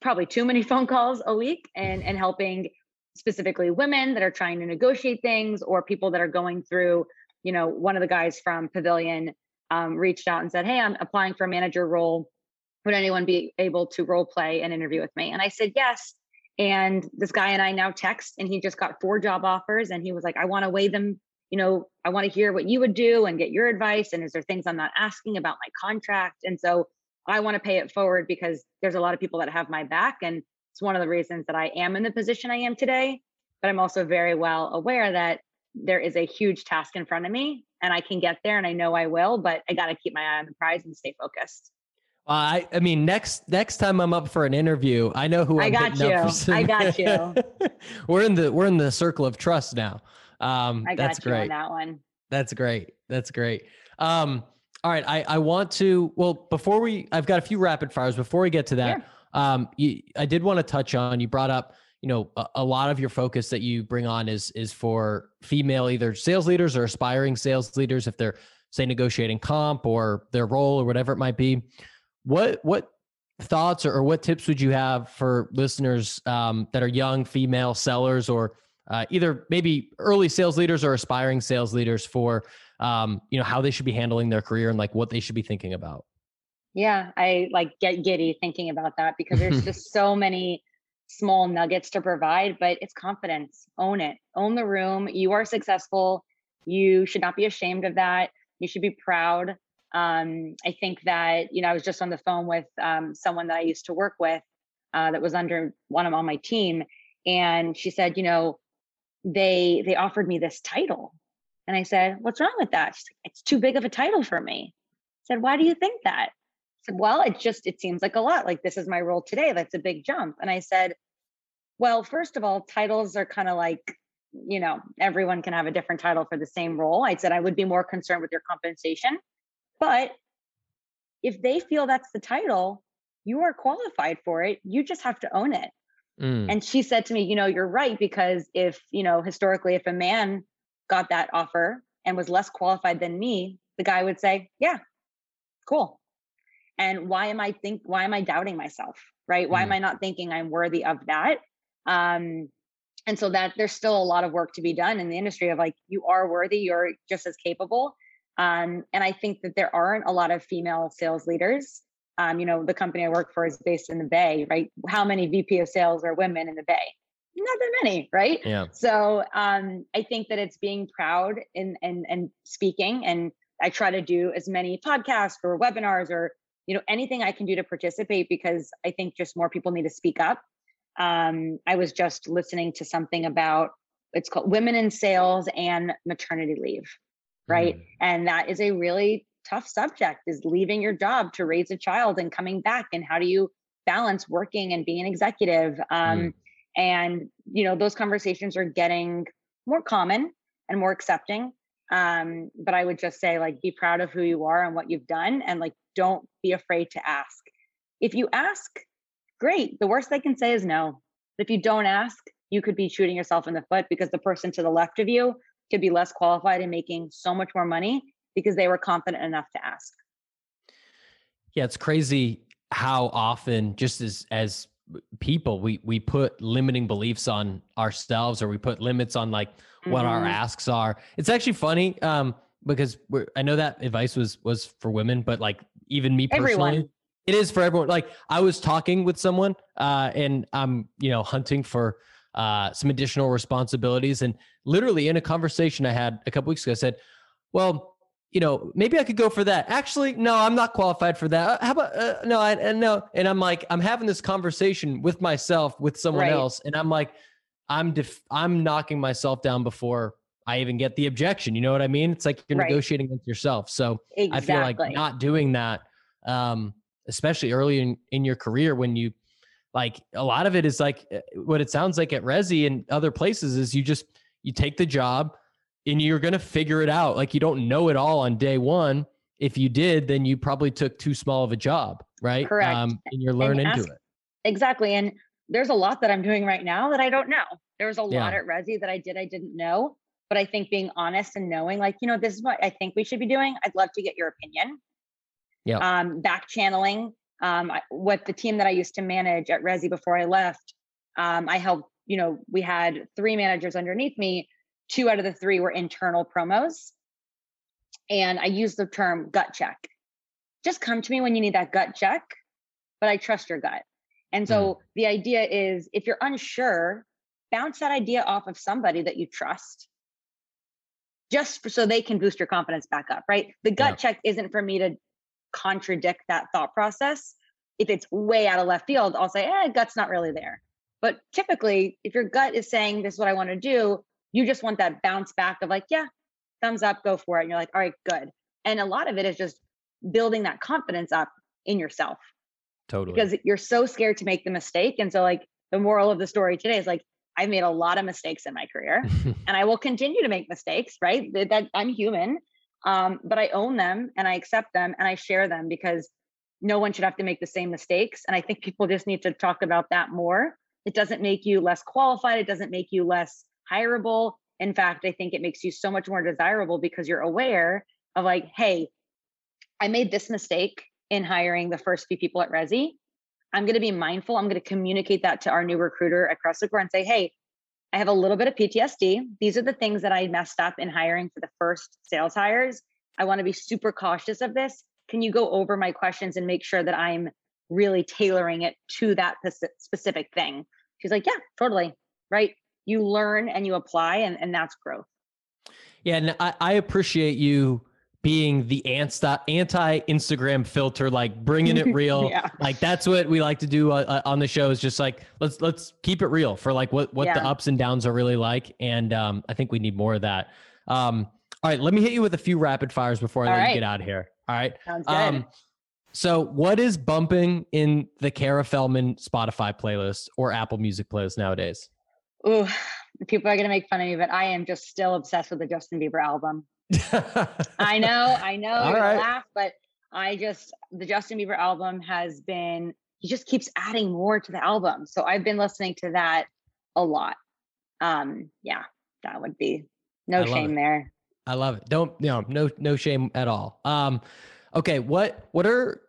probably too many phone calls a week and and helping specifically women that are trying to negotiate things or people that are going through you know, one of the guys from Pavilion um, reached out and said, Hey, I'm applying for a manager role. Would anyone be able to role play an interview with me? And I said, Yes. And this guy and I now text, and he just got four job offers. And he was like, I want to weigh them. You know, I want to hear what you would do and get your advice. And is there things I'm not asking about my contract? And so I want to pay it forward because there's a lot of people that have my back. And it's one of the reasons that I am in the position I am today. But I'm also very well aware that there is a huge task in front of me and I can get there and I know I will, but I got to keep my eye on the prize and stay focused. Uh, I, I mean, next next time I'm up for an interview, I know who I'm I got you. I got you. we're in the we're in the circle of trust now. Um, I got that's you great. on that one. That's great. That's great. Um, all right, I I want to well before we I've got a few rapid fires before we get to that. Um, you, I did want to touch on you brought up you know a, a, lot of your focus that you bring on is is for female either sales leaders or aspiring sales leaders if they're say negotiating comp or their role or whatever it might be what what thoughts or, or what tips would you have for listeners um, that are young female sellers or uh, either maybe early sales leaders or aspiring sales leaders for um, you know how they should be handling their career and like what they should be thinking about yeah i like get giddy thinking about that because there's just so many small nuggets to provide, but it's confidence. Own it. Own the room. You are successful. You should not be ashamed of that. You should be proud. Um, I think that, you know, I was just on the phone with um, someone that I used to work with uh, that was under one of on my team. And she said, you know, they they offered me this title. And I said, what's wrong with that? She's like, it's too big of a title for me. I said, why do you think that? said, well, it just, it seems like a lot. Like this is my role today. That's a big jump. And I said, well, first of all, titles are kind of like, you know, everyone can have a different title for the same role. I said I would be more concerned with your compensation. But if they feel that's the title, you are qualified for it. You just have to own it. Mm. And she said to me, you know, you're right. Because if, you know, historically, if a man got that offer and was less qualified than me, the guy would say, yeah, cool and why am i think why am i doubting myself right why mm. am i not thinking i'm worthy of that um and so that there's still a lot of work to be done in the industry of like you are worthy you're just as capable um and i think that there aren't a lot of female sales leaders um you know the company i work for is based in the bay right how many vp of sales are women in the bay not that many right yeah so um i think that it's being proud and and and speaking and i try to do as many podcasts or webinars or you know, anything I can do to participate because I think just more people need to speak up. Um, I was just listening to something about it's called Women in Sales and Maternity Leave, right? Mm. And that is a really tough subject is leaving your job to raise a child and coming back and how do you balance working and being an executive um, mm. and you know those conversations are getting more common and more accepting um, but i would just say like be proud of who you are and what you've done and like don't be afraid to ask if you ask great the worst they can say is no But if you don't ask you could be shooting yourself in the foot because the person to the left of you could be less qualified and making so much more money because they were confident enough to ask yeah it's crazy how often just as as people we we put limiting beliefs on ourselves or we put limits on like what mm-hmm. our asks are it's actually funny um because we're, i know that advice was was for women but like even me personally everyone. it is for everyone like i was talking with someone uh and i'm you know hunting for uh some additional responsibilities and literally in a conversation i had a couple weeks ago i said well you know, maybe I could go for that. Actually, no, I'm not qualified for that. Uh, how about uh, no? I, uh, no, and I'm like, I'm having this conversation with myself, with someone right. else, and I'm like, I'm def- I'm knocking myself down before I even get the objection. You know what I mean? It's like you're right. negotiating with yourself. So exactly. I feel like not doing that, um, especially early in, in your career when you like a lot of it is like uh, what it sounds like at Resy and other places is you just you take the job and you're going to figure it out. Like you don't know it all on day one. If you did, then you probably took too small of a job, right? Correct. Um, and you're learning into it. Exactly. And there's a lot that I'm doing right now that I don't know. There's a yeah. lot at Resy that I did, I didn't know. But I think being honest and knowing, like, you know, this is what I think we should be doing. I'd love to get your opinion. Yeah. Um, back channeling. Um, what the team that I used to manage at Resy before I left, um, I helped, you know, we had three managers underneath me two out of the three were internal promos. And I use the term gut check. Just come to me when you need that gut check, but I trust your gut. And so mm. the idea is if you're unsure, bounce that idea off of somebody that you trust just so they can boost your confidence back up, right? The gut yeah. check isn't for me to contradict that thought process. If it's way out of left field, I'll say, eh, gut's not really there. But typically, if your gut is saying this is what I want to do, you just want that bounce back of like, yeah, thumbs up, go for it. And you're like, all right, good. And a lot of it is just building that confidence up in yourself. Totally. Because you're so scared to make the mistake. And so, like, the moral of the story today is like, I've made a lot of mistakes in my career and I will continue to make mistakes, right? That, that I'm human. Um, but I own them and I accept them and I share them because no one should have to make the same mistakes. And I think people just need to talk about that more. It doesn't make you less qualified. It doesn't make you less hireable. In fact, I think it makes you so much more desirable because you're aware of like, hey, I made this mistake in hiring the first few people at Resy. I'm going to be mindful. I'm going to communicate that to our new recruiter at Cresicor and say, hey, I have a little bit of PTSD. These are the things that I messed up in hiring for the first sales hires. I want to be super cautious of this. Can you go over my questions and make sure that I'm really tailoring it to that specific thing? She's like, yeah, totally. Right you learn and you apply and, and that's growth yeah and I, I appreciate you being the anti Instagram filter, like bringing it real. yeah. Like that's what we like to do uh, uh, on the show. Is just like let's let's keep it real for like what what yeah. the ups and downs are really like, and um, I think we need more of that. Um, all right, let me hit you with a few rapid fires before I let right. you get out of here. All right. Sounds good. Um, so, what is bumping in the Kara Feldman Spotify playlist or Apple Music playlist nowadays? Ooh, people are gonna make fun of me, but I am just still obsessed with the Justin Bieber album. I know, I know, you're right. gonna laugh, but I just the Justin Bieber album has been he just keeps adding more to the album. So I've been listening to that a lot. Um, yeah, that would be no shame it. there. I love it. Don't no no no shame at all. Um, okay, what what are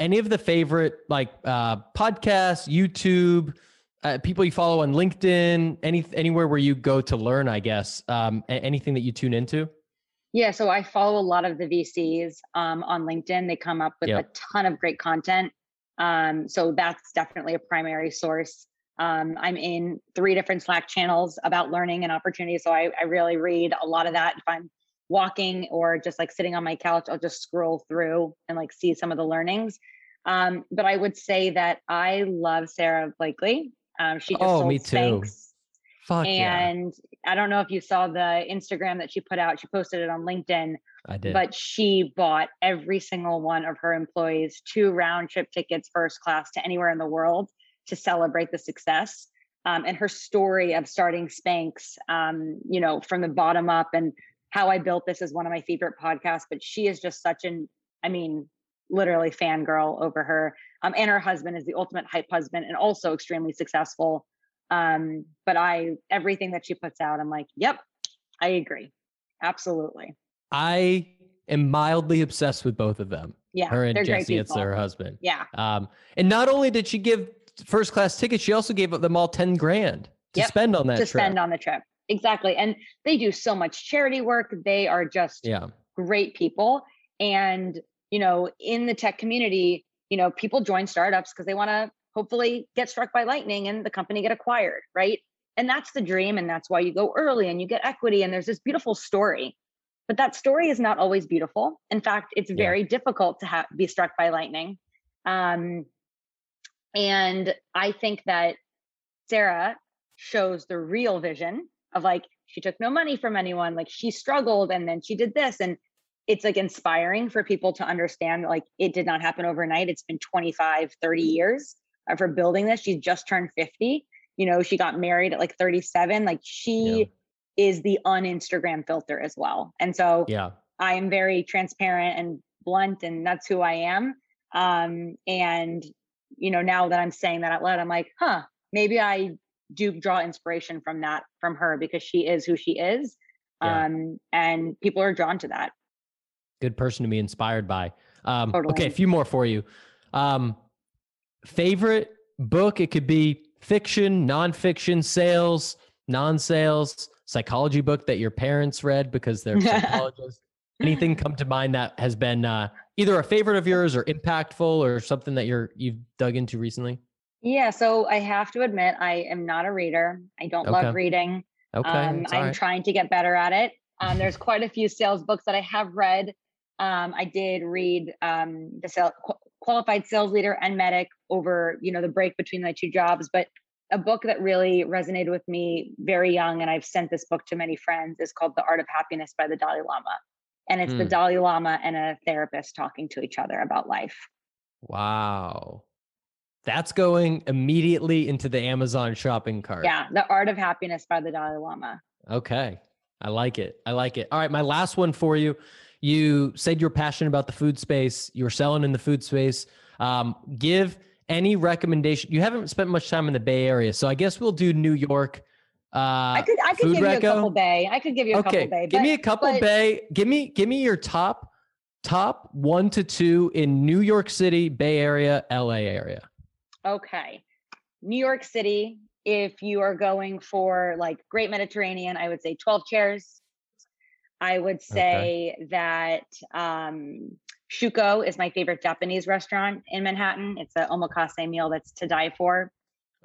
any of the favorite like uh podcasts, YouTube? Uh, people you follow on LinkedIn, any anywhere where you go to learn, I guess. Um, anything that you tune into? Yeah, so I follow a lot of the VCs um, on LinkedIn. They come up with yep. a ton of great content. Um, so that's definitely a primary source. Um, I'm in three different Slack channels about learning and opportunity. So I, I really read a lot of that. If I'm walking or just like sitting on my couch, I'll just scroll through and like see some of the learnings. Um, but I would say that I love Sara Blakely. Um, she just Oh, sold me too. Spanx. Fuck yeah. And I don't know if you saw the Instagram that she put out. She posted it on LinkedIn, I did. but she bought every single one of her employees two round trip tickets first class to anywhere in the world to celebrate the success. Um, and her story of starting Spanx, um, you know, from the bottom up and how I built this is one of my favorite podcasts. But she is just such an, I mean, literally fangirl over her. Um, and her husband is the ultimate hype husband and also extremely successful. Um, but I, everything that she puts out, I'm like, yep, I agree. Absolutely. I am mildly obsessed with both of them. Yeah. her and Jesse, it's her husband. Yeah. Um, and not only did she give first class tickets, she also gave them all 10 grand to Yep, spend on that to trip. spend on the trip. Exactly. And they do so much charity work. They are just yeah. great people. And, you know, in the tech community, you know, people join startups because they want to hopefully get struck by lightning and the company get acquired, right? And that's the dream. And that's why you go early and you get equity. And there's this beautiful story. But that story is not always beautiful. In fact, it's Yeah. very difficult to ha- be struck by lightning. Um, and I think that Sarah shows the real vision of like, she took no money from anyone, like she struggled and then she did this. And it's like inspiring for people to understand like it did not happen overnight. It's been 25, 30 years of her building this. She's just turned 50. You know, she got married at like 37. Like she is the un-Instagram filter as well. And so Yeah. I am very transparent and blunt, and that's who I am. Um, and you know, now that I'm saying that out loud, I'm like, huh, maybe I do draw inspiration from that from her because she is who she is. Yeah. Um, and people are drawn to that. Good person to be inspired by. Um, Okay, a few more for you. Um, favorite book? It could be fiction, nonfiction, sales, non-sales, psychology book that your parents read because they're psychologists. Anything come to mind that has been uh, either a favorite of yours or impactful or something that you're you've dug into recently? Yeah, so I have to admit, I am not a reader. I don't Okay. love reading. Okay, um, I'm right. trying to get better at it. Um, there's quite a few sales books that I have read. Um, I did read um, the sale, qualified sales leader and MEDDIC over you know the break between my two jobs, but a book that really resonated with me very young, and I've sent this book to many friends, is called The Art of Happiness by the Dalai Lama, and it's the Hmm. Dalai Lama and a therapist talking to each other about life. Wow. That's going immediately into the Amazon shopping cart. Yeah, The Art of Happiness by the Dalai Lama. Okay. I like it. I like it. All right. My last one for you. You said you're passionate about the food space. You were selling in the food space. Um, give any recommendation. You haven't spent much time in the Bay Area, so I guess we'll do New York. Uh, I could I could give you a couple bay. I could give you a okay. couple bay. give but- me a couple but- Bay. Give me give me your top top one to two in New York City, Bay Area, LA area. Okay. New York City, if you are going for like Great Mediterranean, I would say 12 chairs. I would say that um, Shuko is my favorite Japanese restaurant in Manhattan. It's an omakase meal that's to die for.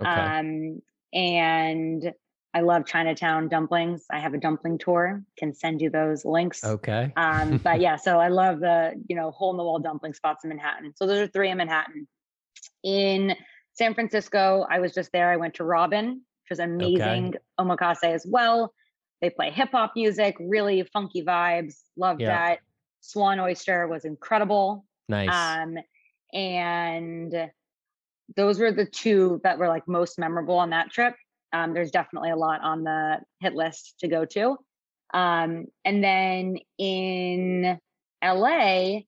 Okay. Um, and I love Chinatown dumplings. I have a dumpling tour, can send you those links. okay. Um, but yeah, so I love the, you know, hole in the wall dumpling spots in Manhattan. So those are three in Manhattan. In San Francisco, I was just there. I went to Robin, which was amazing omakase as well. They play hip hop music, really funky vibes. Loved Yeah. that. Swan Oyster was incredible. nice. Um, and those were the two that were like most memorable on that trip. Um, there's definitely a lot on the hit list to go to. Um, and then in LA,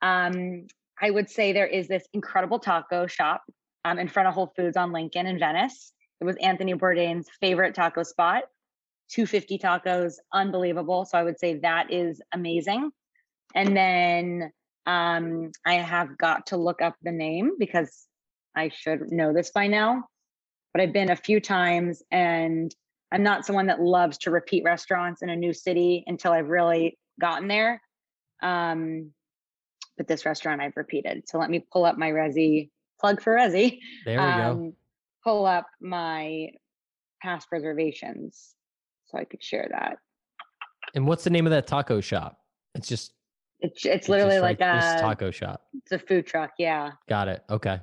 um, I would say there is this incredible taco shop um, in front of Whole Foods on Lincoln in Venice. It was Anthony Bourdain's favorite taco spot. 250 tacos, unbelievable. So I would say that is amazing. And then um, I have got to look up the name because I should know this by now. But I've been a few times and I'm not someone that loves to repeat restaurants in a new city until I've really gotten there. Um, but this restaurant I've repeated. So let me pull up my Resy plug for Resy. there we go. Um, pull up my past reservations so I could share that. And what's the name of that taco shop? It's just It's it's literally like this a taco shop. it's a food truck. Yeah. Got it. Okay.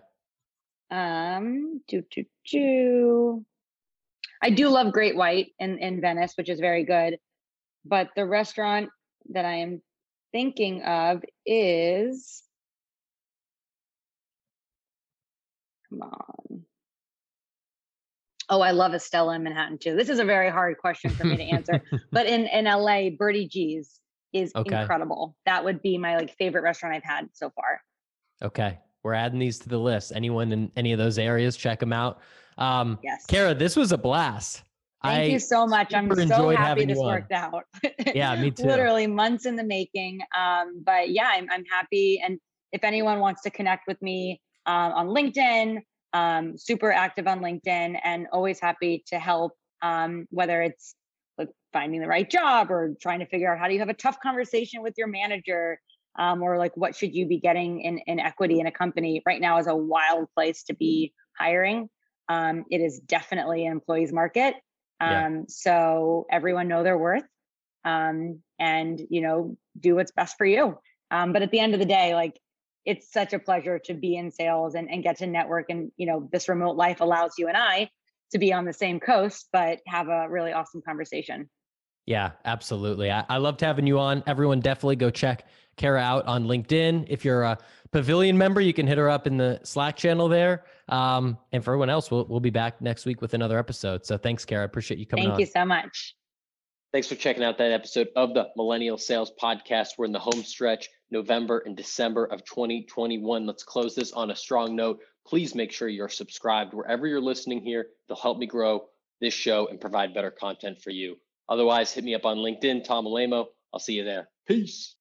Um, do do do. I do love Great White in in Venice, which is very good. But the restaurant that I am thinking of is come on. Oh, I love Estela in Manhattan too. This is a very hard question for me to answer. but in in LA, Birdie G's is Okay. incredible. That would be my like favorite restaurant I've had so far. Okay. We're adding these to the list. Anyone in any of those areas, check them out. Um, Yes. Kara, this was a blast. Thank I you so much. I'm so happy this worked out. Yeah, me too. Literally months in the making. Um, but yeah, I'm, I'm happy. And if anyone wants to connect with me um, on LinkedIn, um, super active on LinkedIn and always happy to help, um, whether it's like finding the right job or trying to figure out how do you have a tough conversation with your manager um, or like what should you be getting in, in equity in a company right now is a wild place to be hiring. Um, it is definitely an employee's market. Yeah. Um, so everyone know their worth um, and, you know, do what's best for you. Um, but at the end of the day, like it's such a pleasure to be in sales and, and get to network. And, you know, this remote life allows you and I to be on the same coast, but have a really awesome conversation. Yeah, absolutely. I, I loved having you on. Everyone definitely go check Kara out on LinkedIn. If you're a Pavilion member, you can hit her up in the Slack channel there. Um, and for everyone else, we'll, we'll be back next week with another episode. So thanks, Kara. Appreciate you coming Thank on. you so much. Thanks for checking out that episode of the Millennial Sales Podcast. We're in the home stretch, November and December of 2021. Let's close this on a strong note. Please make sure you're subscribed wherever you're listening here. They'll help me grow this show and provide better content for you. Otherwise, hit me up on LinkedIn, Tom Alaimo. I'll see you there. Peace.